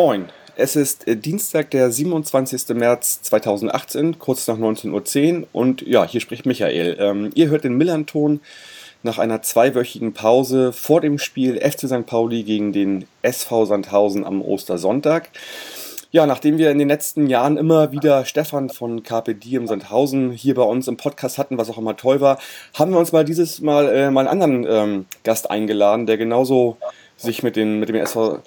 Moin, es ist äh, Dienstag, der 27. März 2018, kurz nach 19.10 Uhr und ja, hier spricht Michael. Ähm, ihr hört den Millanton nach einer zweiwöchigen Pause vor dem Spiel FC St. Pauli gegen den SV Sandhausen am Ostersonntag. Ja, nachdem wir in den letzten Jahren immer wieder Stefan von Carpe Diem Sandhausen hier bei uns im Podcast hatten, was auch immer toll war, haben wir uns mal dieses Mal äh, mal einen anderen ähm, Gast eingeladen, der genauso sich mit, den, mit dem SV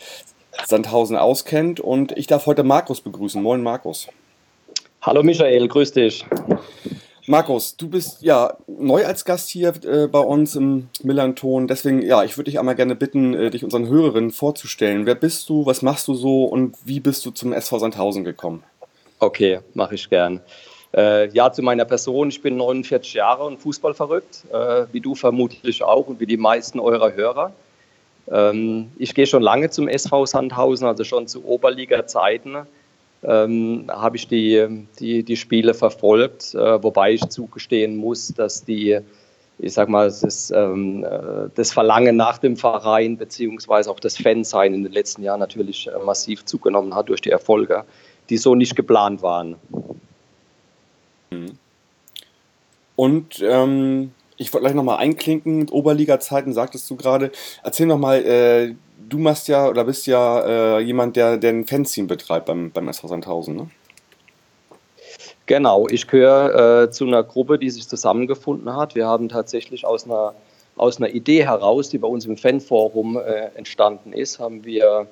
Sandhausen auskennt. Und ich darf heute Markus begrüßen. Moin, Markus. Hallo, Michael, grüß dich. Markus, du bist ja neu als Gast hier äh, bei uns im Millanton. Deswegen, ja, ich würde dich einmal gerne bitten, äh, dich unseren Hörerinnen vorzustellen. Wer bist du, was machst du so und wie bist du zum SV Sandhausen gekommen? Okay, mache ich gern. Äh, ja, zu meiner Person. Ich bin 49 Jahre und Fußball verrückt, äh, wie du vermutlich auch und wie die meisten eurer Hörer. Ähm, ich gehe schon lange zum SV Sandhausen, also schon zu Oberliga-Zeiten ähm, habe ich die, die, die Spiele verfolgt, äh, wobei ich zugestehen muss, dass die, ich sag mal, das, ähm, äh, das Verlangen nach dem Verein beziehungsweise auch das Fansein in den letzten Jahren natürlich äh, massiv zugenommen hat durch die Erfolge, die so nicht geplant waren. Und ähm, ich wollte gleich nochmal einklinken, Oberliga-Zeiten sagtest du gerade. Erzähl nochmal, äh, du machst ja oder bist ja äh, jemand, der, der ein Fanzine betreibt beim, beim SV Sandhausen, ne? Genau, ich gehöre äh, zu einer Gruppe, die sich zusammengefunden hat. Wir haben tatsächlich aus einer, aus einer Idee heraus, die bei uns im Fanforum äh, entstanden ist, haben wir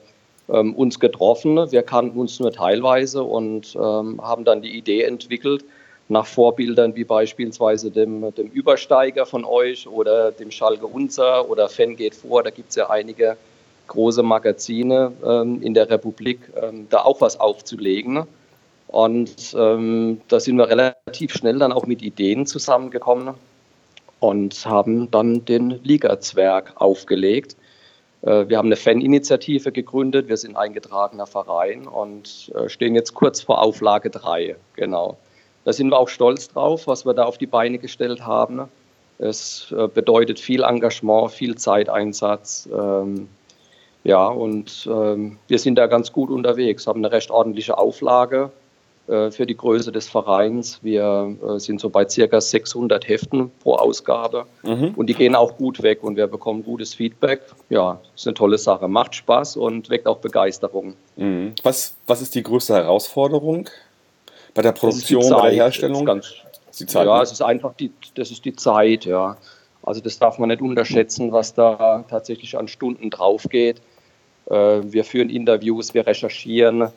ähm, uns getroffen. Wir kannten uns nur teilweise und ähm, haben dann die Idee entwickelt, nach Vorbildern wie beispielsweise dem, dem Übersteiger von euch oder dem Schalke Unser oder Fan geht vor. Da gibt es ja einige große Magazine ähm, in der Republik, ähm, da auch was aufzulegen. Und ähm, da sind wir relativ schnell dann auch mit Ideen zusammengekommen und haben dann den Liga-Zwerg aufgelegt. Äh, wir haben eine Faninitiative gegründet, wir sind eingetragener Verein und äh, stehen jetzt kurz vor Auflage 3. Genau. Da sind wir auch stolz drauf, was wir da auf die Beine gestellt haben. Es äh, bedeutet viel Engagement, viel Zeiteinsatz. Ähm, ja, und ähm, wir sind da ganz gut unterwegs, haben eine recht ordentliche Auflage äh, für die Größe des Vereins. Wir äh, sind so bei circa 600 Heften pro Ausgabe mhm. und die gehen auch gut weg und wir bekommen gutes Feedback. Ja, ist eine tolle Sache, macht Spaß und weckt auch Begeisterung. Mhm. Was, was ist die größte Herausforderung bei der Produktion, bei der Herstellung? Ganz, die Zeit, ja, ne? es ist einfach die, das ist die Zeit, ja. Also das darf man nicht unterschätzen, was da tatsächlich an Stunden drauf geht. Äh, wir führen Interviews, wir recherchieren. Äh,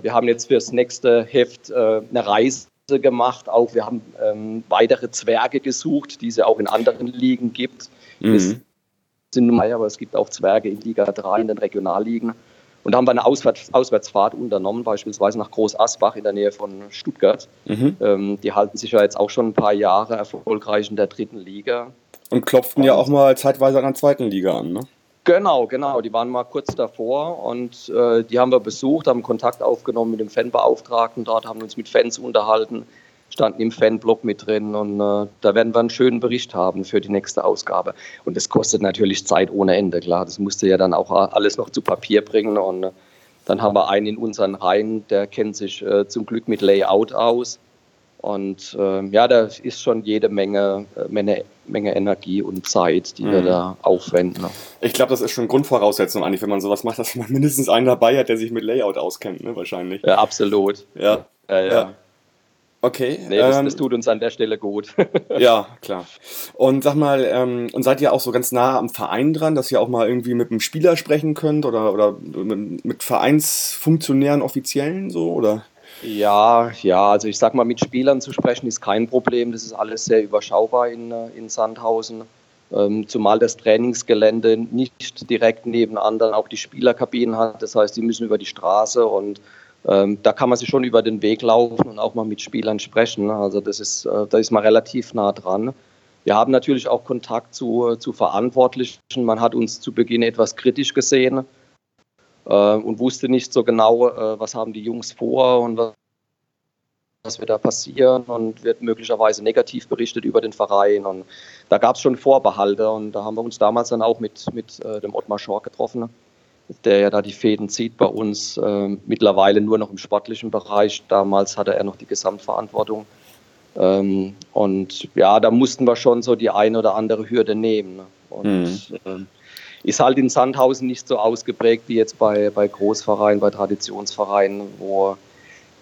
wir haben jetzt fürs nächste Heft äh, eine Reise gemacht. Auch wir haben ähm, weitere Zwerge gesucht, die es ja auch in anderen Ligen gibt. Mhm. Es sind Mai, aber es gibt auch Zwerge in Liga 3 in den Regionalligen. Und da haben wir eine Auswärts Auswärtsfahrt unternommen, beispielsweise nach Groß Asbach in der Nähe von Stuttgart. Mhm. Ähm, die halten sich ja jetzt auch schon ein paar Jahre erfolgreich in der dritten Liga. Und klopften und, ja auch mal zeitweise an der zweiten Liga an, ne? Genau, genau. Die waren mal kurz davor und äh, die haben wir besucht, haben Kontakt aufgenommen mit dem Fanbeauftragten dort, haben uns mit Fans unterhalten, standen im Fanblog mit drin und äh, da werden wir einen schönen Bericht haben für die nächste Ausgabe. Und das kostet natürlich Zeit ohne Ende, klar. Das musste ja dann auch alles noch zu Papier bringen und äh, dann haben wir einen in unseren Reihen, der kennt sich äh, zum Glück mit Layout aus und äh, ja, da ist schon jede Menge, äh, Menge, Menge Energie und Zeit, die mhm. wir da aufwenden. Ne? Ich glaube, das ist schon Grundvoraussetzung eigentlich, wenn man sowas macht, dass man mindestens einen dabei hat, der sich mit Layout auskennt, ne, wahrscheinlich. Ja, absolut. Ja. ja, ja. ja. Okay. Nee, das, ähm, das, tut uns an der Stelle gut. ja, klar. Und sag mal, ähm, und seid ihr auch so ganz nah am Verein dran, dass ihr auch mal irgendwie mit einem Spieler sprechen könnt oder, oder mit, mit Vereinsfunktionären, Offiziellen so, oder? Ja, ja, also ich sag mal, mit Spielern zu sprechen ist kein Problem. Das ist alles sehr überschaubar in, äh, in Sandhausen. Ähm, zumal das Trainingsgelände nicht direkt nebenan auch die Spielerkabinen hat. Das heißt, die müssen über die Straße und ähm, da kann man sich schon über den Weg laufen und auch mal mit Spielern sprechen. Also das ist, äh, da ist man relativ nah dran. Wir haben natürlich auch Kontakt zu, zu Verantwortlichen. Man hat uns zu Beginn etwas kritisch gesehen äh, und wusste nicht so genau, äh, was haben die Jungs vor und was was wird da passieren und wird möglicherweise negativ berichtet über den Verein. Und da gab es schon Vorbehalte und da haben wir uns damals dann auch mit, mit äh, dem Ottmar Schork getroffen, der ja da die Fäden zieht bei uns, äh, mittlerweile nur noch im sportlichen Bereich. Damals hatte er noch die Gesamtverantwortung. Ähm, und ja, da mussten wir schon so die eine oder andere Hürde nehmen. Ne? Und mhm. ähm, ist halt in Sandhausen nicht so ausgeprägt wie jetzt bei, bei Großvereinen, bei Traditionsvereinen, wo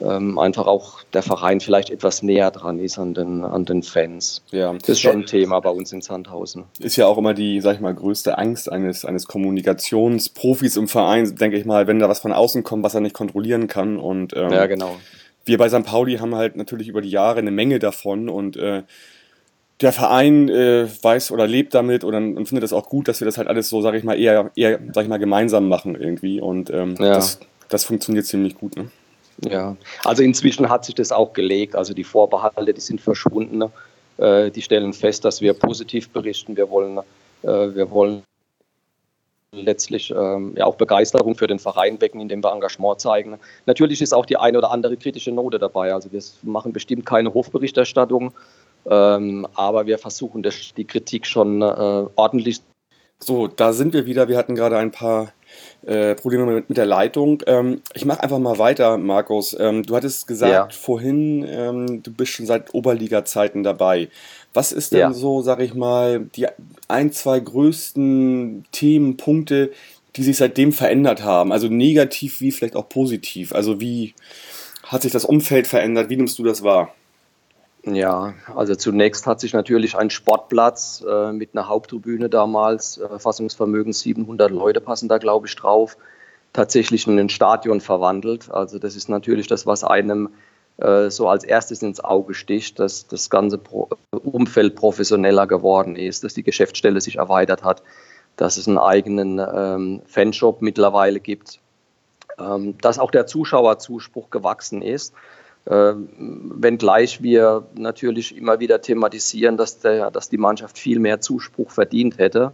ähm, einfach auch der Verein vielleicht etwas näher dran ist an den, an den Fans. Ja. Das ist schon ein Thema bei uns in Sandhausen. Ist ja auch immer die, sag ich mal, größte Angst eines, eines Kommunikationsprofis im Verein, denke ich mal, wenn da was von außen kommt, was er nicht kontrollieren kann. Und, ähm, ja, genau. Wir bei St. Pauli haben halt natürlich über die Jahre eine Menge davon und äh, der Verein äh, weiß oder lebt damit oder, und findet es auch gut, dass wir das halt alles so, sag ich mal, eher, eher sag ich mal, gemeinsam machen irgendwie. Und ähm, ja. das, das funktioniert ziemlich gut. Ne? Ja, also inzwischen hat sich das auch gelegt. Also die Vorbehalte, die sind verschwunden. Äh, die stellen fest, dass wir positiv berichten. Wir wollen, äh, wir wollen letztlich ähm, ja auch Begeisterung für den Verein wecken, indem wir Engagement zeigen. Natürlich ist auch die eine oder andere kritische Note dabei. Also wir machen bestimmt keine Hofberichterstattung, ähm, aber wir versuchen das, die Kritik schon äh, ordentlich. So, da sind wir wieder. Wir hatten gerade ein paar äh, Probleme mit, mit, der Leitung. Ähm, ich mache einfach mal weiter, Markus. Ähm, du hattest gesagt ja. vorhin, ähm, du bist schon seit Oberliga-Zeiten dabei. Was ist denn ja. so, sag ich mal, die ein, zwei größten Themen, Punkte, die sich seitdem verändert haben? Also negativ wie vielleicht auch positiv. Also wie hat sich das Umfeld verändert? Wie nimmst du das wahr? Ja, also zunächst hat sich natürlich ein Sportplatz äh, mit einer Haupttribüne damals, äh, Fassungsvermögen 700 Leute passen da, glaube ich, drauf, tatsächlich in ein Stadion verwandelt. Also das ist natürlich das, was einem äh, so als erstes ins Auge sticht, dass das ganze Pro Umfeld professioneller geworden ist, dass die Geschäftsstelle sich erweitert hat, dass es einen eigenen ähm, Fanshop mittlerweile gibt, ähm, dass auch der Zuschauerzuspruch gewachsen ist. Ähm, wenngleich wir natürlich immer wieder thematisieren, dass, der, dass die Mannschaft viel mehr Zuspruch verdient hätte.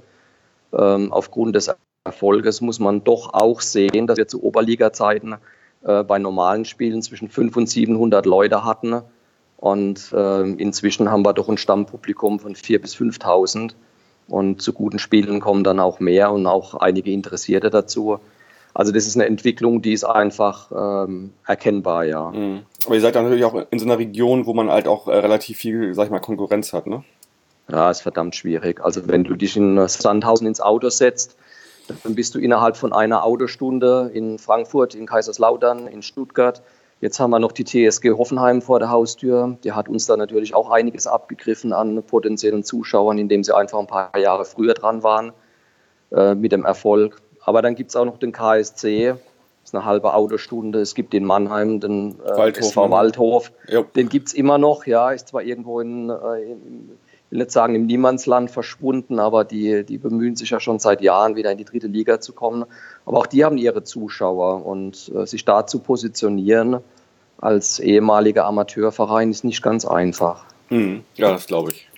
Ähm, aufgrund des Erfolges muss man doch auch sehen, dass wir zu Oberliga-Zeiten äh, bei normalen Spielen zwischen 500 und 700 Leute hatten. Und äh, inzwischen haben wir doch ein Stammpublikum von 4.000 bis 5.000. Und zu guten Spielen kommen dann auch mehr und auch einige Interessierte dazu. Also das ist eine Entwicklung, die ist einfach ähm, erkennbar, ja. Mhm. Aber ihr seid dann natürlich auch in so einer Region, wo man halt auch äh, relativ viel, sag ich mal, Konkurrenz hat, ne? Ja, ist verdammt schwierig. Also wenn du dich in Sandhausen ins Auto setzt, dann bist du innerhalb von einer Autostunde in Frankfurt, in Kaiserslautern, in Stuttgart. Jetzt haben wir noch die TSG Hoffenheim vor der Haustür. Die hat uns da natürlich auch einiges abgegriffen an potenziellen Zuschauern, indem sie einfach ein paar Jahre früher dran waren äh, mit dem Erfolg. Aber dann gibt es auch noch den KSC, das ist eine halbe Autostunde. Es gibt den Mannheim, den äh, Waldhof, SV Waldhof. Ja. Den gibt es immer noch, ja, ist zwar irgendwo in, äh, in, ich will nicht sagen im Niemandsland verschwunden, aber die, die bemühen sich ja schon seit Jahren wieder in die dritte Liga zu kommen. Aber auch die haben ihre Zuschauer und äh, sich da zu positionieren als ehemaliger Amateurverein ist nicht ganz einfach. Mhm. Ja, das glaube ich.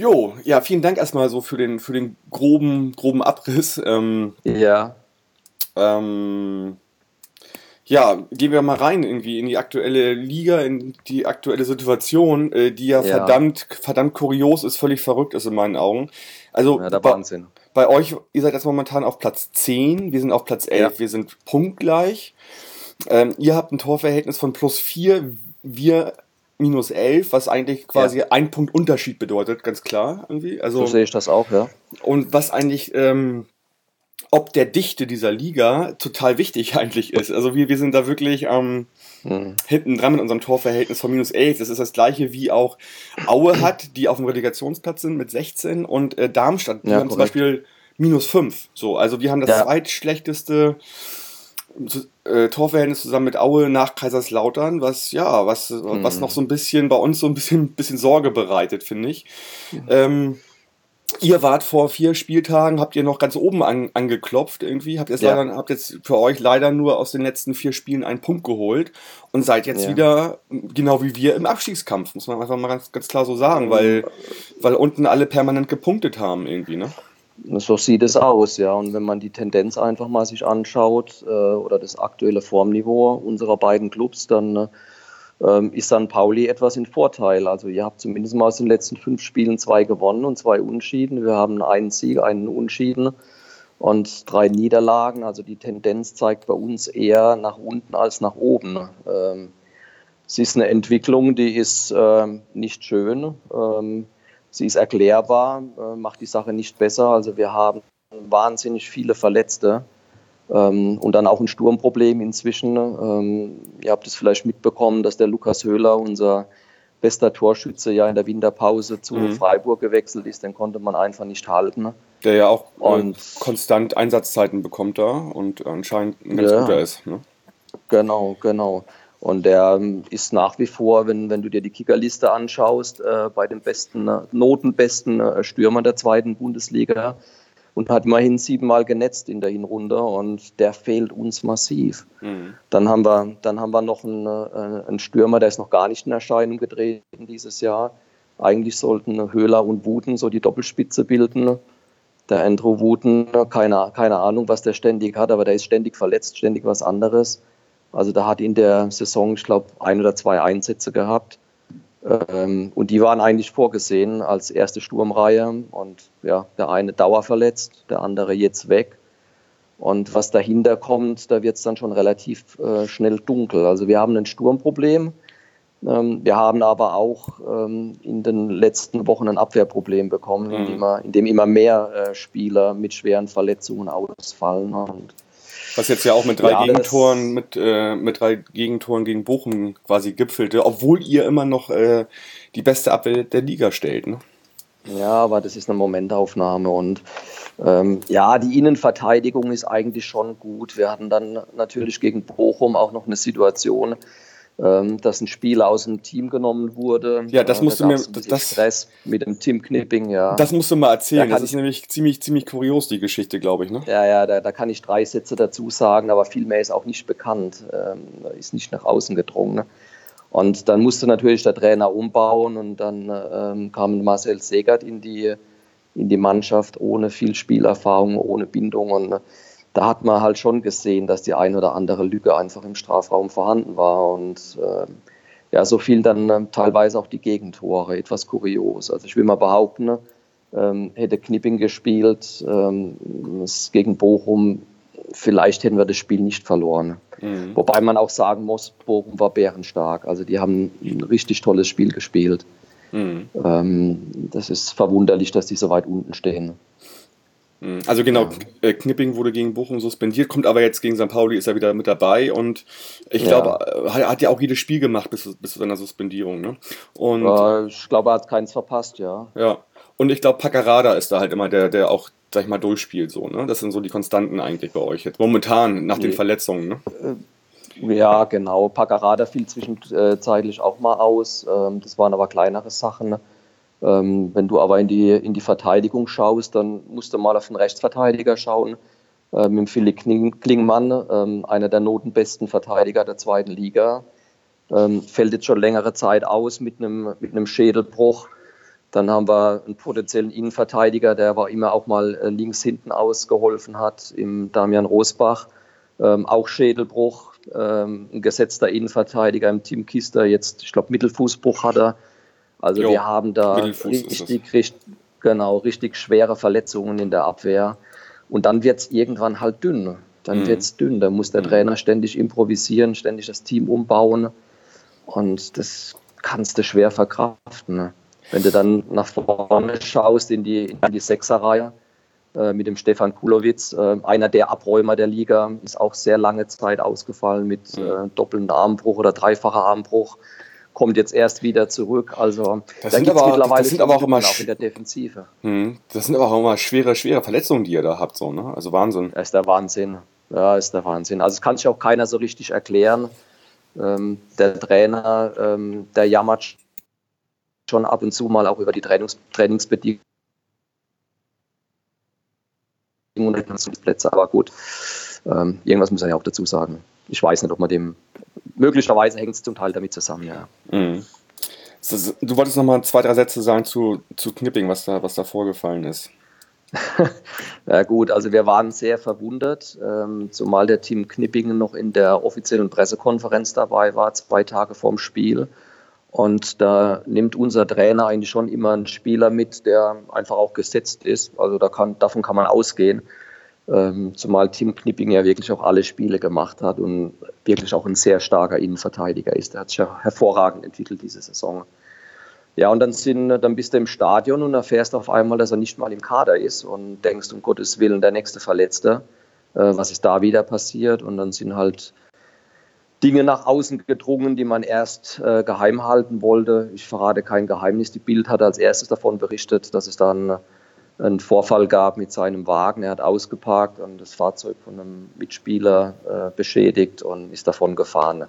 Jo, ja, vielen Dank erstmal so für den, für den groben, groben Abriss. Ähm, ja. Ähm, ja, gehen wir mal rein irgendwie in die aktuelle Liga, in die aktuelle Situation, äh, die ja, ja, verdammt, verdammt kurios ist, völlig verrückt ist in meinen Augen. Also ja. Bei, bei euch, ihr seid jetzt momentan auf Platz 10, wir sind auf Platz 11, ja. wir sind punktgleich. Ähm, ihr habt ein Torverhältnis von plus 4, wir minus 11, was eigentlich quasi ja. ein Punkt Unterschied bedeutet, ganz klar irgendwie. Also, so sehe ich das auch, ja. Und was eigentlich, ähm, ob der Dichte dieser Liga total wichtig eigentlich ist. Also wir, wir sind da wirklich ähm, mhm. hinten dran mit unserem Torverhältnis von minus 11. Das ist das gleiche wie auch Aue hat, die auf dem Relegationsplatz sind mit 16 und äh, Darmstadt, die ja, haben korrekt. zum Beispiel minus 5. So, also wir haben das ja. zweitschlechteste äh, Torverhältnis zusammen mit Aue nach Kaiserslautern, was ja, was, mhm. was noch so ein bisschen bei uns so ein bisschen, bisschen Sorge bereitet, finde ich. Mhm. Ähm, ihr wart vor vier Spieltagen, habt ihr noch ganz oben an, angeklopft irgendwie, habt jetzt, ja. leider, habt jetzt für euch leider nur aus den letzten vier Spielen einen Punkt geholt und seid jetzt ja. wieder, genau wie wir, im Abstiegskampf, muss man einfach mal ganz, ganz klar so sagen, weil, weil unten alle permanent gepunktet haben irgendwie, ne? So sieht es aus, ja. Und wenn man die Tendenz einfach mal sich anschaut äh, oder das aktuelle Formniveau unserer beiden Clubs, dann äh, ist San Pauli etwas in Vorteil. Also ihr habt zumindest mal aus den letzten fünf Spielen zwei gewonnen und zwei Unschieden. Wir haben einen Sieg, einen Unschieden und drei Niederlagen. Also die Tendenz zeigt bei uns eher nach unten als nach oben. Ähm, es ist eine Entwicklung, die ist äh, nicht schön. Ähm, sie ist erklärbar, äh, macht die Sache nicht besser. Also wir haben wahnsinnig viele Verletzte ähm, und dann auch ein Sturmproblem inzwischen. Ähm, ihr habt es vielleicht mitbekommen, dass der Lukas Höhler, unser bester Torschütze, ja in der Winterpause zu mhm. Freiburg gewechselt ist. Den konnte man einfach nicht halten. Der ja auch äh, und, konstant Einsatzzeiten bekommt da und anscheinend ein ganz ja, guter ist. Ne? Genau, genau. Und der ähm, ist nach wie vor, wenn, wenn du dir die Kickerliste anschaust, äh, bei den besten, äh, notenbesten äh, Stürmer der zweiten Bundesliga und hat immerhin siebenmal genetzt in der Hinrunde und der fehlt uns massiv. Mhm. Dann, haben wir, dann haben wir noch einen, äh, einen Stürmer, der ist noch gar nicht in Erscheinung getreten dieses Jahr. Eigentlich sollten Höhler und Wuten so die Doppelspitze bilden. Der Andrew Wooten, keine, keine Ahnung, was der ständig hat, aber der ist ständig verletzt, ständig was anderes. Also da hat in der Saison, ich glaube, ein oder zwei Einsätze gehabt. Ähm, und die waren eigentlich vorgesehen als erste Sturmreihe. Und ja, der eine dauerverletzt, der andere jetzt weg. Und was dahinter kommt, da wird es dann schon relativ äh, schnell dunkel. Also wir haben ein Sturmproblem. Ähm, wir haben aber auch ähm, in den letzten Wochen ein Abwehrproblem bekommen, mhm. in, dem, in, dem, immer mehr äh, Spieler mit schweren Verletzungen ausfallen. Und was jetzt ja auch mit drei ja, Gegentoren, mit, äh, mit drei Gegentoren gegen Bochum quasi gipfelte, obwohl ihr immer noch äh, die beste Abwehr der Liga stellt. Ne? Ja, aber das ist eine Momentaufnahme und ähm, ja, die Innenverteidigung ist eigentlich schon gut. Wir hatten dann natürlich gegen Bochum auch noch eine Situation, dass ein Spieler aus dem Team genommen wurde. Ja, das musst da du mir das Stress mit dem Team Knipping, ja. Das musst du mal erzählen. Da das ist nämlich ziemlich ziemlich kurios die Geschichte, glaube ich, ne? Ja, ja, da, da, kann ich drei Sätze dazu sagen, aber viel mehr ist auch nicht bekannt, ähm, ist nicht nach außen gedrungen. Ne? Und dann musste natürlich der Trainer umbauen und dann ähm, kam Marcel Segert in die in die Mannschaft ohne viel Spielerfahrung, ohne Bindung und da hat man halt schon gesehen, dass die ein oder andere Lücke einfach im Strafraum vorhanden war. Und äh, ja, so fielen dann äh, teilweise auch die Gegentore, etwas kurios. Also ich will mal behaupten, ähm, hätte Knipping gespielt ähm, gegen Bochum, vielleicht hätten wir das Spiel nicht verloren. Mhm. Wobei man auch sagen muss, Bochum war bärenstark. Also die haben ein richtig tolles Spiel gespielt. Mhm. Ähm, das ist verwunderlich, dass die so weit unten stehen. Mhm. Also genau, ja. Äh, Knipping wurde gegen Bochum suspendiert, kommt aber jetzt gegen St. Pauli, ist er wieder mit dabei und ich ja. glaube, er hat ja auch jedes Spiel gemacht bis, bis zu seiner Suspendierung. Ne? Und, ja, ich glaube, er hat keins verpasst, ja. Ja, und ich glaube, Paccarada ist da halt immer der, der auch, sag ich mal, durchspielt. So, ne? Das sind so die Konstanten eigentlich bei euch jetzt, momentan nach nee. den Verletzungen. Ne? Äh, ja, genau. Paccarada fiel zwischenzeitlich auch mal aus. Ähm, das waren aber kleinere Sachen. Ähm, wenn du aber in die, in die Verteidigung schaust, dann musst du mal auf den Rechtsverteidiger schauen. Äh, mit Philipp Klingmann, ähm, einer der notenbesten Verteidiger der zweiten Liga. Ähm, fällt jetzt schon längere Zeit aus mit einem, mit einem Schädelbruch. Dann haben wir einen potenziellen Innenverteidiger, der aber immer auch mal äh, links hinten ausgeholfen hat, im Damian Rosbach. Ähm, auch Schädelbruch, ähm, ein gesetzter Innenverteidiger im Team Kister, jetzt, ich glaube, Mittelfußbruch hat er. Also jo, wir haben da richtig, richtig, genau, richtig schwere Verletzungen in der Abwehr. Und dann wird es irgendwann halt dünn. Dann mhm. wird es dünn. Da muss der mhm. Trainer ständig improvisieren, ständig das Team umbauen. Und das kannst du schwer verkraften. Ne? Wenn du dann nach vorne schaust in die, in die Sechserreihe äh, mit dem Stefan Kulowitz, äh, einer der Abräumer der Liga, ist auch sehr lange Zeit ausgefallen mit mhm. äh, doppeltem Armbruch oder dreifacher Armbruch kommt jetzt erst wieder zurück. Also das da gibt es mittlerweile das sind aber auch immer auch in der Defensive. Hm, das sind aber auch immer schwere, schwere Verletzungen, die ihr da habt, so, ne? Also Wahnsinn. Das ist der Wahnsinn. Ja, ist der Wahnsinn. Also es kann sich auch keiner so richtig erklären. Ähm, der Trainer, ähm, der jammert schon ab und zu mal auch über die Trainings Trainingsbedingungen Plätze, aber gut, ähm, irgendwas muss er ja auch dazu sagen. Ich weiß nicht, ob man dem möglicherweise hängt es zum Teil damit zusammen, ja. Mhm. Du wolltest noch mal zwei, drei Sätze sagen zu, zu Knipping, was da, was da vorgefallen ist. ja gut, also wir waren sehr verwundert, ähm, zumal der Team Knippingen noch in der offiziellen Pressekonferenz dabei war, zwei Tage vorm Spiel. Und da nimmt unser Trainer eigentlich schon immer einen Spieler mit, der einfach auch gesetzt ist. Also da kann, davon kann man ausgehen. Ähm, zumal Tim Knipping ja wirklich auch alle Spiele gemacht hat und wirklich auch ein sehr starker Innenverteidiger ist. Der hat sich ja hervorragend entwickelt diese Saison. Ja, und dann, sind, dann bist du im Stadion und erfährst auf einmal, dass er nicht mal im Kader ist und denkst, um Gottes Willen, der nächste Verletzte. Äh, was ist da wieder passiert? Und dann sind halt Dinge nach außen gedrungen, die man erst äh, geheim halten wollte. Ich verrate kein Geheimnis. Die Bild hat als erstes davon berichtet, dass es dann einen Vorfall gab mit seinem Wagen. Er hat ausgeparkt und das Fahrzeug von einem Mitspieler äh, beschädigt und ist davon gefahren.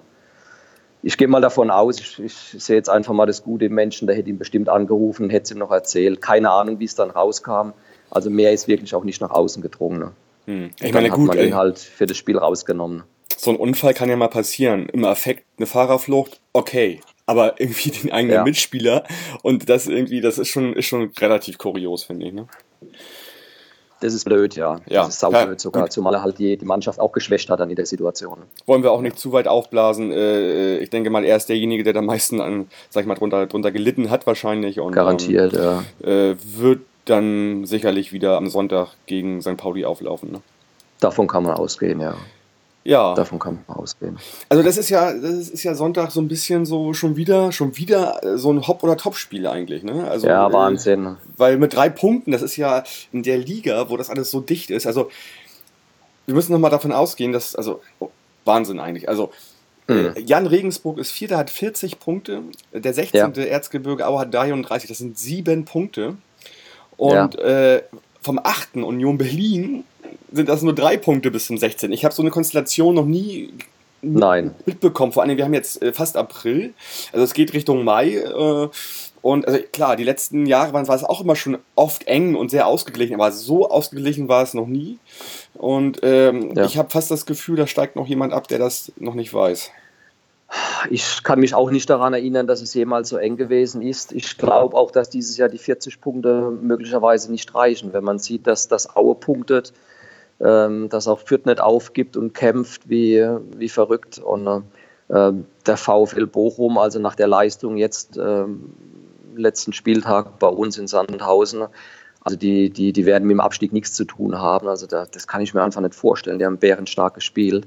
Ich gehe mal davon aus, ich, ich, sehe jetzt einfach mal das Gute im Menschen, der hätte ihn bestimmt angerufen, hätte es ihm noch erzählt. Keine Ahnung, wie es dann rauskam. Also mehr ist wirklich auch nicht nach außen gedrungen. Hm. Ich meine, gut, hat man ihn halt für das Spiel rausgenommen so ein Unfall kann ja mal passieren. Im Affekt eine Fahrerflucht, okay. Aber irgendwie den eigenen ja. Mitspieler und das irgendwie, das ist schon, ist schon relativ kurios, finde ich. Ne? Das ist blöd, ja. ja. Das ist saublöd ja, sogar, gut. zumal er halt die, die Mannschaft auch geschwächt hat dann in der Situation. Wollen wir auch nicht zu weit aufblasen. Äh, ich denke mal, er ist derjenige, der am meisten an, sag ich mal, drunter, drunter gelitten hat wahrscheinlich. Und, Garantiert, ähm, ja. Äh, wird dann sicherlich wieder am Sonntag gegen St. Pauli auflaufen. Ne? Davon kann man ausgehen, ja. Ja. Davon kann man ausgehen. Also das ist ja, das ist ja Sonntag so ein bisschen so schon wieder, schon wieder äh, so ein Hop- oder Top-Spiel eigentlich, ne? Also, ja, äh, Wahnsinn. Äh, weil mit drei Punkten, das ist ja in der Liga, wo das alles so dicht ist. Also wir müssen nochmal davon ausgehen, dass, also oh, Wahnsinn eigentlich. Also mhm. Jan Regensburg ist Vierter, hat 40 Punkte. Der 16. Ja. Erzgebirge Aue hat 33, das sind sieben Punkte. Und ja. äh, vom 8. Union Berlin sind das nur drei Punkte bis zum 16. Ich habe so eine Konstellation noch nie Nein. mitbekommen. Vor allem, wir haben jetzt äh, fast April, also es geht Richtung Mai. Äh, und also klar, die letzten Jahre waren, war es auch immer schon oft eng und sehr ausgeglichen, aber so ausgeglichen war es noch nie. Und ähm, ja. ich habe fast das Gefühl, da steigt noch jemand ab, der das noch nicht weiß. Ich kann mich auch nicht daran erinnern, dass es jemals so eng gewesen ist. Ich glaube auch, dass dieses Jahr die 40 Punkte möglicherweise nicht reichen. Wenn man sieht, dass das Aue punktet, ähm, dass auch Fürth nicht aufgibt und kämpft wie, wie verrückt. Und äh, der VfL Bochum, also nach der Leistung jetzt äh, letzten Spieltag bei uns in Sandhausen, also die, die, die werden mit dem Abstieg nichts zu tun haben. Also da, das kann ich mir einfach nicht vorstellen. Die haben bärenstark gespielt.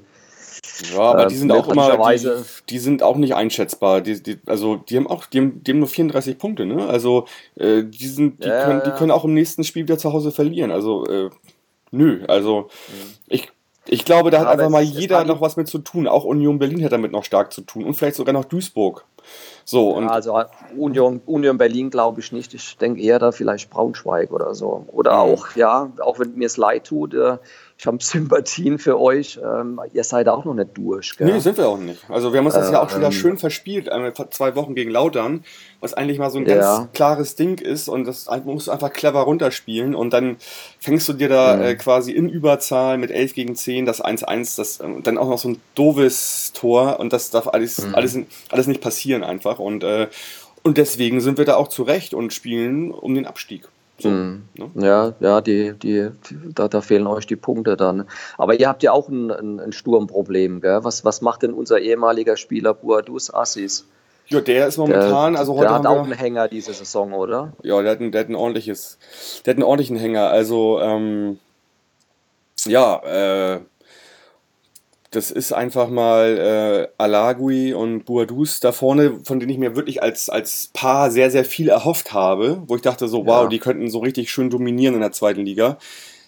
Ja, aber die sind auch immer, die, die, sind auch nicht einschätzbar. Die, die, also die haben auch, die haben, die haben nur 34 Punkte, ne? Also äh, die sind, die, ja, können, die können auch im nächsten Spiel wieder zu Hause verlieren. Also äh, nö, also mhm. ich, ich glaube, da hat einfach mal jeder noch was mit zu tun. Auch Union Berlin hat damit noch stark zu tun und vielleicht sogar noch Duisburg. So, ja, also Union, Union Berlin glaube ich nicht. Ich denke eher da vielleicht Braunschweig oder so. Oder mhm. auch, ja, auch wenn mir es leid tut, äh, ich habe Sympathien für euch. Ähm, ihr seid auch noch nicht durch. Gell? Nee, sind wir auch nicht. Also wir haben uns das äh, ja auch schon wieder ähm, schön verspielt, äh, zwei Wochen gegen Lautern, was eigentlich mal so ein ganz ja. klares Ding ist und das musst du einfach clever runterspielen und dann fängst du dir da mhm. äh, quasi in Überzahl mit 11 gegen 10 das 1-1, das äh, dann auch noch so ein doofes Tor und das darf alles, mhm. alles, alles nicht passieren einfach und, äh, und deswegen sind wir da auch zurecht und spielen um den Abstieg. So, mhm. ne? Ja, ja, die, die, da, da fehlen euch die Punkte dann. Aber ihr habt ja auch ein, ein, ein Sturmproblem, gell? Was, was macht denn unser ehemaliger Spieler Buadus Assis? Ja, der ist momentan, der, also heute. Der hat auch einen Hänger diese Saison, oder? Ja, der hat, ein, der hat ein ordentliches, der hat einen ordentlichen Hänger. Also, ähm, ja, äh, das ist einfach mal äh, Alagui und Boadus da vorne, von denen ich mir wirklich als, als Paar sehr, sehr viel erhofft habe, wo ich dachte so, wow, ja. die könnten so richtig schön dominieren in der zweiten Liga.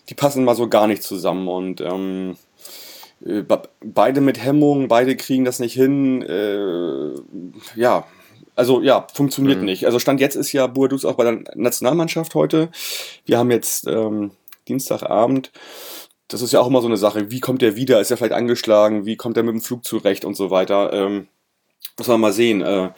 Die passen mal so gar nicht zusammen und ähm, äh, beide mit Hemmung, beide kriegen das nicht hin. Äh, ja, also ja, funktioniert mhm. nicht. Also Stand jetzt ist ja Boadus auch bei der Nationalmannschaft heute. Wir haben jetzt ähm, Dienstagabend das ist ja auch immer so eine Sache. Wie kommt der wieder? Ist er vielleicht angeschlagen? Wie kommt er mit dem Flug zurecht und so weiter? Ähm, muss man mal sehen. Äh,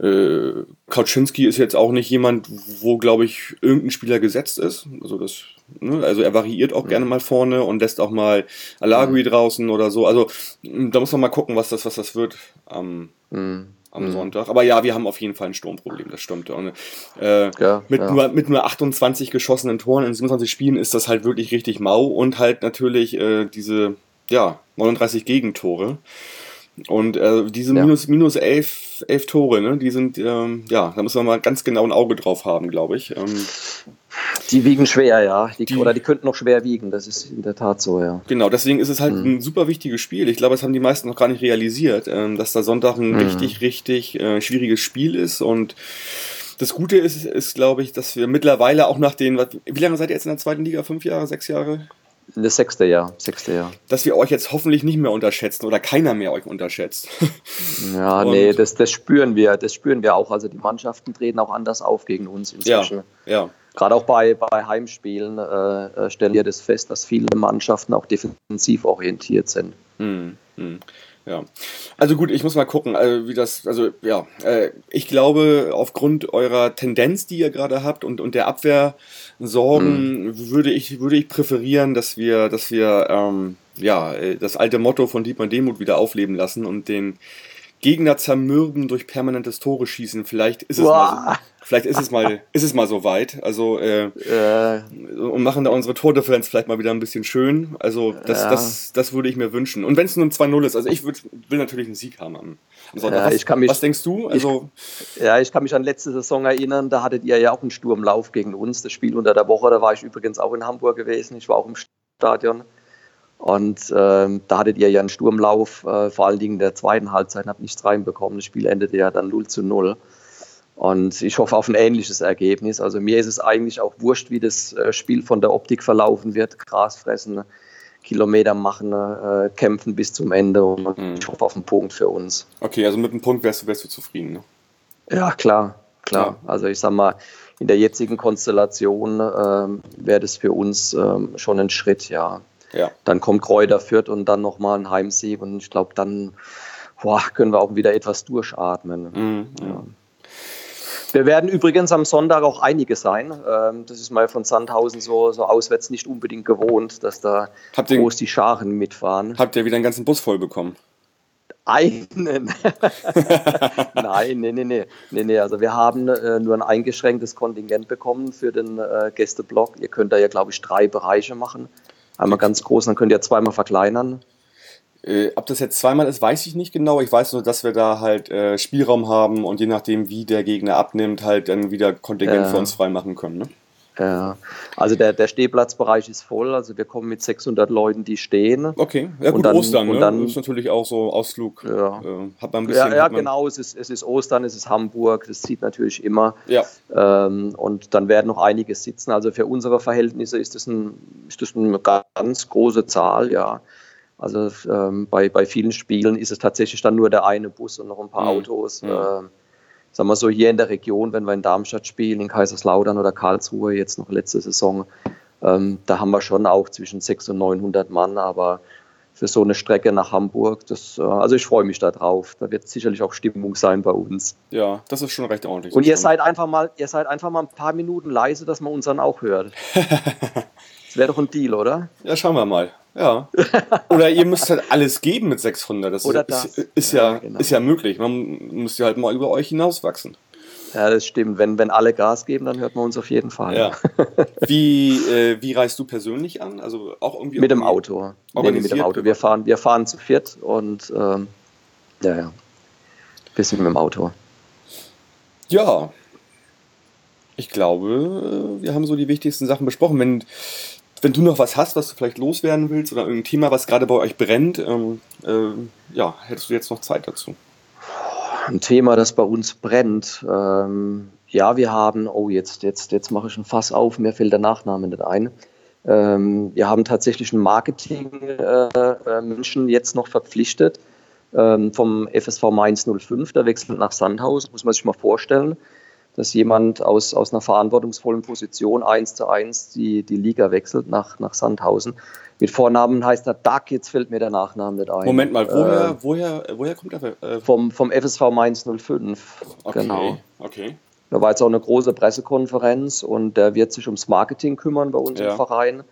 äh, Kauczynski ist jetzt auch nicht jemand, wo, glaube ich, irgendein Spieler gesetzt ist. Also, das, ne? also er variiert auch mhm. gerne mal vorne und lässt auch mal Alagui mhm. draußen oder so. Also da muss man mal gucken, was das, was das wird am, mhm. Am mhm. Sonntag. Aber ja, wir haben auf jeden Fall ein Sturmproblem, das stimmt. Und, äh, ja, mit, ja. Nur, mit nur 28 geschossenen Toren in 27 Spielen ist das halt wirklich richtig mau und halt natürlich äh, diese ja, 39 Gegentore. Und äh, diese ja. minus, minus elf, elf Tore, ne, die sind, ähm, ja, da müssen wir mal ganz genau ein Auge drauf haben, glaube ich. Ähm, die wiegen schwer, ja. Die, die, oder die könnten noch schwer wiegen, das ist in der Tat so, ja. Genau, deswegen ist es halt mhm. ein super wichtiges Spiel. Ich glaube, das haben die meisten noch gar nicht realisiert, ähm, dass da Sonntag ein mhm. richtig, richtig äh, schwieriges Spiel ist. Und das Gute ist, ist, glaube ich, dass wir mittlerweile auch nach den, wie lange seid ihr jetzt in der zweiten Liga? Fünf Jahre, sechs Jahre? Das sechste Jahr, sechste Jahr. Dass wir euch jetzt hoffentlich nicht mehr unterschätzen oder keiner mehr euch unterschätzt. ja, und nee, das, das spüren wir, das spüren wir auch. Also die Mannschaften treten auch anders auf gegen uns inzwischen. Ja, ja. Gerade auch bei, bei Heimspielen äh, äh stellen wir das fest, dass viele Mannschaften auch defensiv orientiert sind. Hm, hm. Ja, also gut, ich muss mal gucken, also wie das, also ja, äh, ich glaube, aufgrund eurer Tendenz, die ihr gerade habt und, und der Abwehrsorgen, mhm. würde ich, würde ich präferieren, dass wir, dass wir, ähm, ja, äh, das alte Motto von Dietmar Demuth wieder aufleben lassen und den Gegner zermürben durch permanentes Tore schießen. Vielleicht ist es mal so, vielleicht ist es mal, ist es mal so weit. Also äh, äh, und machen da unsere Tordifferenz vielleicht mal wieder ein bisschen schön. Also das, ja. das, das würde ich mir wünschen. Und wenn es nur ein 2-0 ist, also ich würd, will natürlich einen Sieg haben am, am Sonntag. Ja, was, mich, was denkst du? Also, ich, ja, ich kann mich an letzte Saison erinnern, da hattet ihr ja auch einen Sturmlauf gegen uns, das Spiel unter der Woche. Da war ich übrigens auch in Hamburg gewesen. Ich war auch im Stadion. Und äh, da hattet ihr ja einen Sturmlauf, äh, vor allen Dingen in der zweiten Halbzeit, habt nichts reinbekommen. Das Spiel endete ja dann 0 zu 0. Und ich hoffe auf ein ähnliches Ergebnis. Also mir ist es eigentlich auch wurscht, wie das äh, Spiel von der Optik verlaufen wird. Gras fressen, Kilometer machen, äh, kämpfen bis zum Ende. Und mhm. ich hoffe auf einen Punkt für uns. Okay, also mit einem Punkt wärst du, wärst du zufrieden, ne? Ja, klar, klar. Ja. Also ich sag mal, in der jetzigen Konstellation ähm, wäre das für uns ähm, schon ein Schritt, ja. Ja. Dann kommt Kräuter Fürth und dann nochmal ein Heimsieg und ich glaube, dann boah, können wir auch wieder etwas durchatmen. Mhm. Ja. Wir werden übrigens am Sonntag auch einige sein. Ähm, das ist mal von Sandhausen so, so auswärts nicht unbedingt gewohnt, dass da habt groß die Scharen mitfahren. Habt ihr wieder einen ganzen Bus voll bekommen? Einen. Nein, nee, nee, nee, nee, nee. Also wir haben äh, nur ein eingeschränktes Kontingent bekommen für den äh, Gästeblock. Ihr könnt da ja, glaube ich, drei Bereiche machen. Einmal ganz groß, dann könnt ihr zweimal verkleinern. Äh, ob das jetzt zweimal ist, weiß ich nicht genau. Ich weiß nur, dass wir da halt äh, Spielraum haben und je nachdem, wie der Gegner abnimmt, halt dann wieder Kontingent äh, für uns freimachen können. Ne? Ja, also der, der Stehplatzbereich ist voll, also wir kommen mit 600 Leuten, die stehen. Okay, ja gut, und dann, Ostern, und ne? dann, ist natürlich auch so Ausflug. Ja, äh, hat man ein bisschen, ja, ja genau, es ist, es ist Ostern, es ist Hamburg, das zieht natürlich immer. Ja. Ähm, und dann werden noch einige sitzen, also für unsere Verhältnisse ist das, ein, ist das eine ganz große Zahl, ja. Also ähm, bei, bei vielen Spielen ist es tatsächlich dann nur der eine Bus und noch ein paar mhm. Autos. Mhm. Ähm, sagen wir so, hier in der Region, wenn wir in Darmstadt spielen, in Kaiserslautern oder Karlsruhe, jetzt noch letzte Saison, ähm, da haben wir schon auch zwischen 600 und 900 Mann, aber für so eine Strecke nach Hamburg, das, äh, also ich freue mich da drauf. Da wird sicherlich auch Stimmung sein bei uns. Ja, das ist schon recht ordentlich. Und ihr seid einfach mal, ihr seid einfach mal ein paar Minuten leise, dass man uns dann auch hört. das wäre doch ein Deal, oder? Ja, schauen wir mal. Ja. Oder ihr müsst halt alles geben mit 600. Das, Oder ist, das. ist, ja, ja genau. ist ja möglich. Man muss ja halt mal über euch hinauswachsen. Ja, das stimmt. Wenn, wenn alle Gas geben, dann hört man uns auf jeden Fall. Ja. Wie, äh, wie reist du persönlich an? Also auch irgendwie mit dem Auto. Nee, mit dem Auto. Wir fahren, wir fahren zu viert und ähm, ja, ja. Bisschen mit dem Auto. Ja. Ich glaube, wir haben so die wichtigsten Sachen besprochen. Wenn wenn du noch was hast, was du vielleicht loswerden willst oder irgendein Thema, was gerade bei euch brennt, ähm, äh, ja, hättest du jetzt noch Zeit dazu? Ein Thema, das bei uns brennt. Ähm, ja, wir haben, oh, jetzt, jetzt, jetzt mache ich ein Fass auf, mir fällt der Nachname nicht ein. Ähm, wir haben tatsächlich einen Marketing-Menschen äh, jetzt noch verpflichtet ähm, vom FSV Mainz 05, der wechselt nach Sandhaus, muss man sich mal vorstellen dass jemand aus, aus einer verantwortungsvollen Position eins zu eins die, die Liga wechselt nach, nach Sandhausen. Mit Vornamen heißt er Duck, jetzt fällt mir der Nachname nicht ein. Moment mal, woher, äh, woher, woher kommt er? Äh, vom, vom FSV Mainz 05. Okay, genau. Okay. Da war jetzt auch eine große Pressekonferenz und der wird sich ums Marketing kümmern bei uns ja. im Verein.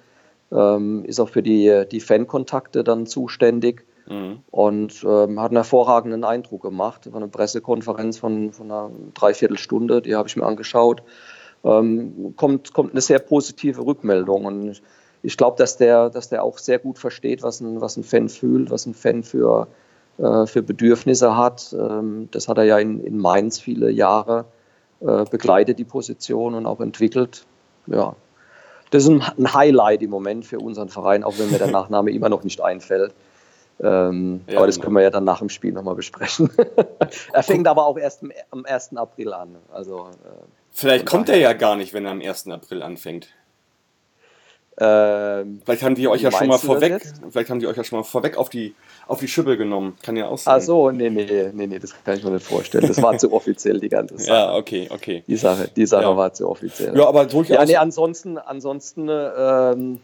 Ähm, ist auch für die, die Fankontakte dann zuständig. Mhm. Und ähm, hat einen hervorragenden Eindruck gemacht. Das war eine Pressekonferenz von, von einer Dreiviertelstunde, die habe ich mir angeschaut. Ähm, kommt, kommt eine sehr positive Rückmeldung. Und ich glaube, dass der, dass der auch sehr gut versteht, was ein, was ein Fan fühlt, was ein Fan für, äh, für Bedürfnisse hat. Ähm, das hat er ja in, in Mainz viele Jahre äh, begleitet, die Position und auch entwickelt. Ja, das ist ein, Highlight im Moment für unseren Verein, auch wenn mir der Nachname immer noch nicht einfällt. Ähm, ja, aber das können wir ja dann nach dem Spiel nochmal besprechen. er fängt aber auch erst am 1. April an. Also, äh, Vielleicht kommt er ja gar nicht, wenn er am 1. April anfängt. Ähm, vielleicht haben die euch ja schon mal vorweg, vielleicht haben die euch ja schon mal vorweg auf die, auf die Schippe genommen. Kann ja auch sein. Ach so, nee, nee, nee, nee, das kann ich mir nicht vorstellen. Das war zu offiziell, die ganze Sache. Ja, okay, okay. Die Sache, die Sache ja. war zu offiziell. Ja, aber durchaus. Ja, nee, ansonsten, ansonsten ähm,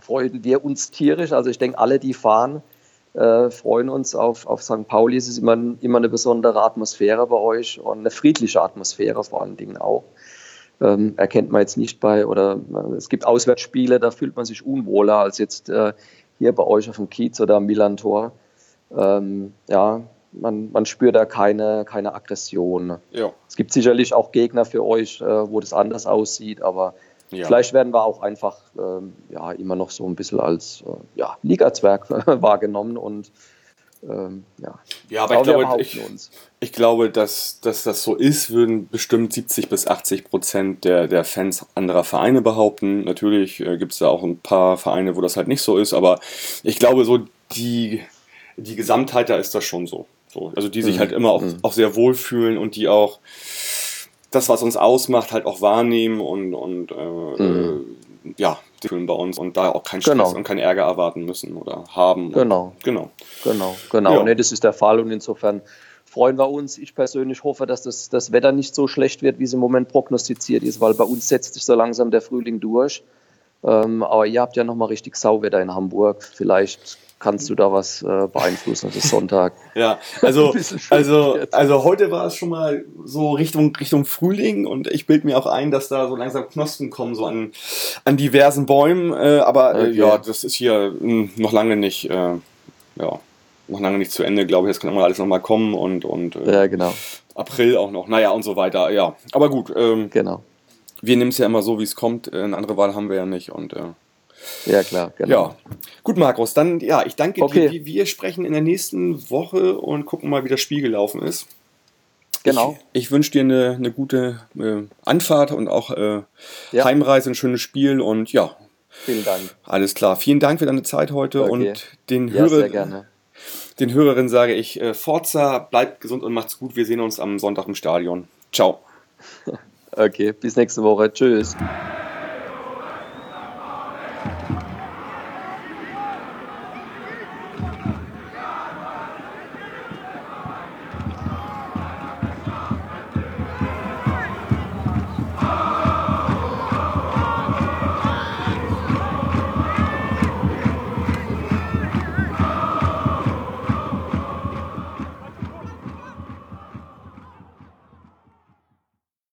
freuen wir uns tierisch. Also ich denke, alle, die fahren, äh, freuen uns auf, auf St. Pauli. Es ist immer, immer eine besondere Atmosphäre bei euch und eine friedliche Atmosphäre vor allen Dingen auch. Ähm, erkennt man jetzt nicht bei, oder äh, es gibt Auswärtsspiele, da fühlt man sich unwohler als jetzt äh, hier bei euch auf dem Kiez oder am Milan-Tor. Ähm, ja, man, man spürt da keine, keine Aggression. Ja. Es gibt sicherlich auch Gegner für euch, äh, wo das anders aussieht, aber ja. vielleicht werden wir auch einfach ähm, ja, immer noch so ein bisschen als äh, ja, Liga-Zwerg wahrgenommen und ähm, ja. ja, aber, ich, glaube, ich, ich, glaube, dass, dass das so ist, würden bestimmt 70 bis 80 Prozent der, der Fans anderer Vereine behaupten. Natürlich äh, gibt es da auch ein paar Vereine, wo das halt nicht so ist, aber ich glaube, so die, die Gesamtheit, da ist das schon so. so also die sich mhm. halt immer auch, mhm. auch sehr wohlfühlen und die auch das, was uns ausmacht, halt auch wahrnehmen und, und äh, mhm. äh, ja, die fühlen bei uns und da auch keinen Stress genau. und keinen Ärger erwarten müssen oder haben. Genau. Genau. Genau, genau. Ja. Nee, das ist der Fall und insofern freuen wir uns. Ich persönlich hoffe, dass das, das Wetter nicht so schlecht wird, wie es im Moment prognostiziert ist, weil bei uns setzt sich so langsam der Frühling durch. Ähm, aber ihr habt ja nochmal richtig Sauwetter in Hamburg. Vielleicht kannst du da was äh, beeinflussen. Das ist Sonntag. ja, also, also, also heute war es schon mal so Richtung, Richtung Frühling und ich bilde mir auch ein, dass da so langsam Knospen kommen, so an, an diversen Bäumen. Äh, aber äh, okay. ja, das ist hier mh, hm, noch lange nicht, äh, ja, noch lange nicht zu Ende, glaube ich. Das kann immer alles nochmal kommen und, und äh, ja, genau. April auch noch, naja und so weiter. Ja, aber gut. Ähm, genau. Wir nehmen es ja immer so, wie es kommt. Eine andere Wahl haben wir ja nicht und äh, ja, klar. Genau. Ja. Gut, Markus, dann ja, ich danke okay. dir. Wir sprechen in der nächsten Woche und gucken mal, wie das Spiel gelaufen ist. Genau. Ich, ich wünsche dir eine, eine gute äh, Anfahrt und auch äh, ja. Heimreise, ein schönes Spiel und ja. Vielen Dank. Alles klar. Vielen Dank für deine Zeit heute okay. und den, ja, Hörer, den Hörerinnen sage ich äh, Forza, bleibt gesund und macht's gut. Wir sehen uns am Sonntag im Stadion. Ciao. okay, bis nächste Woche. Tschüss.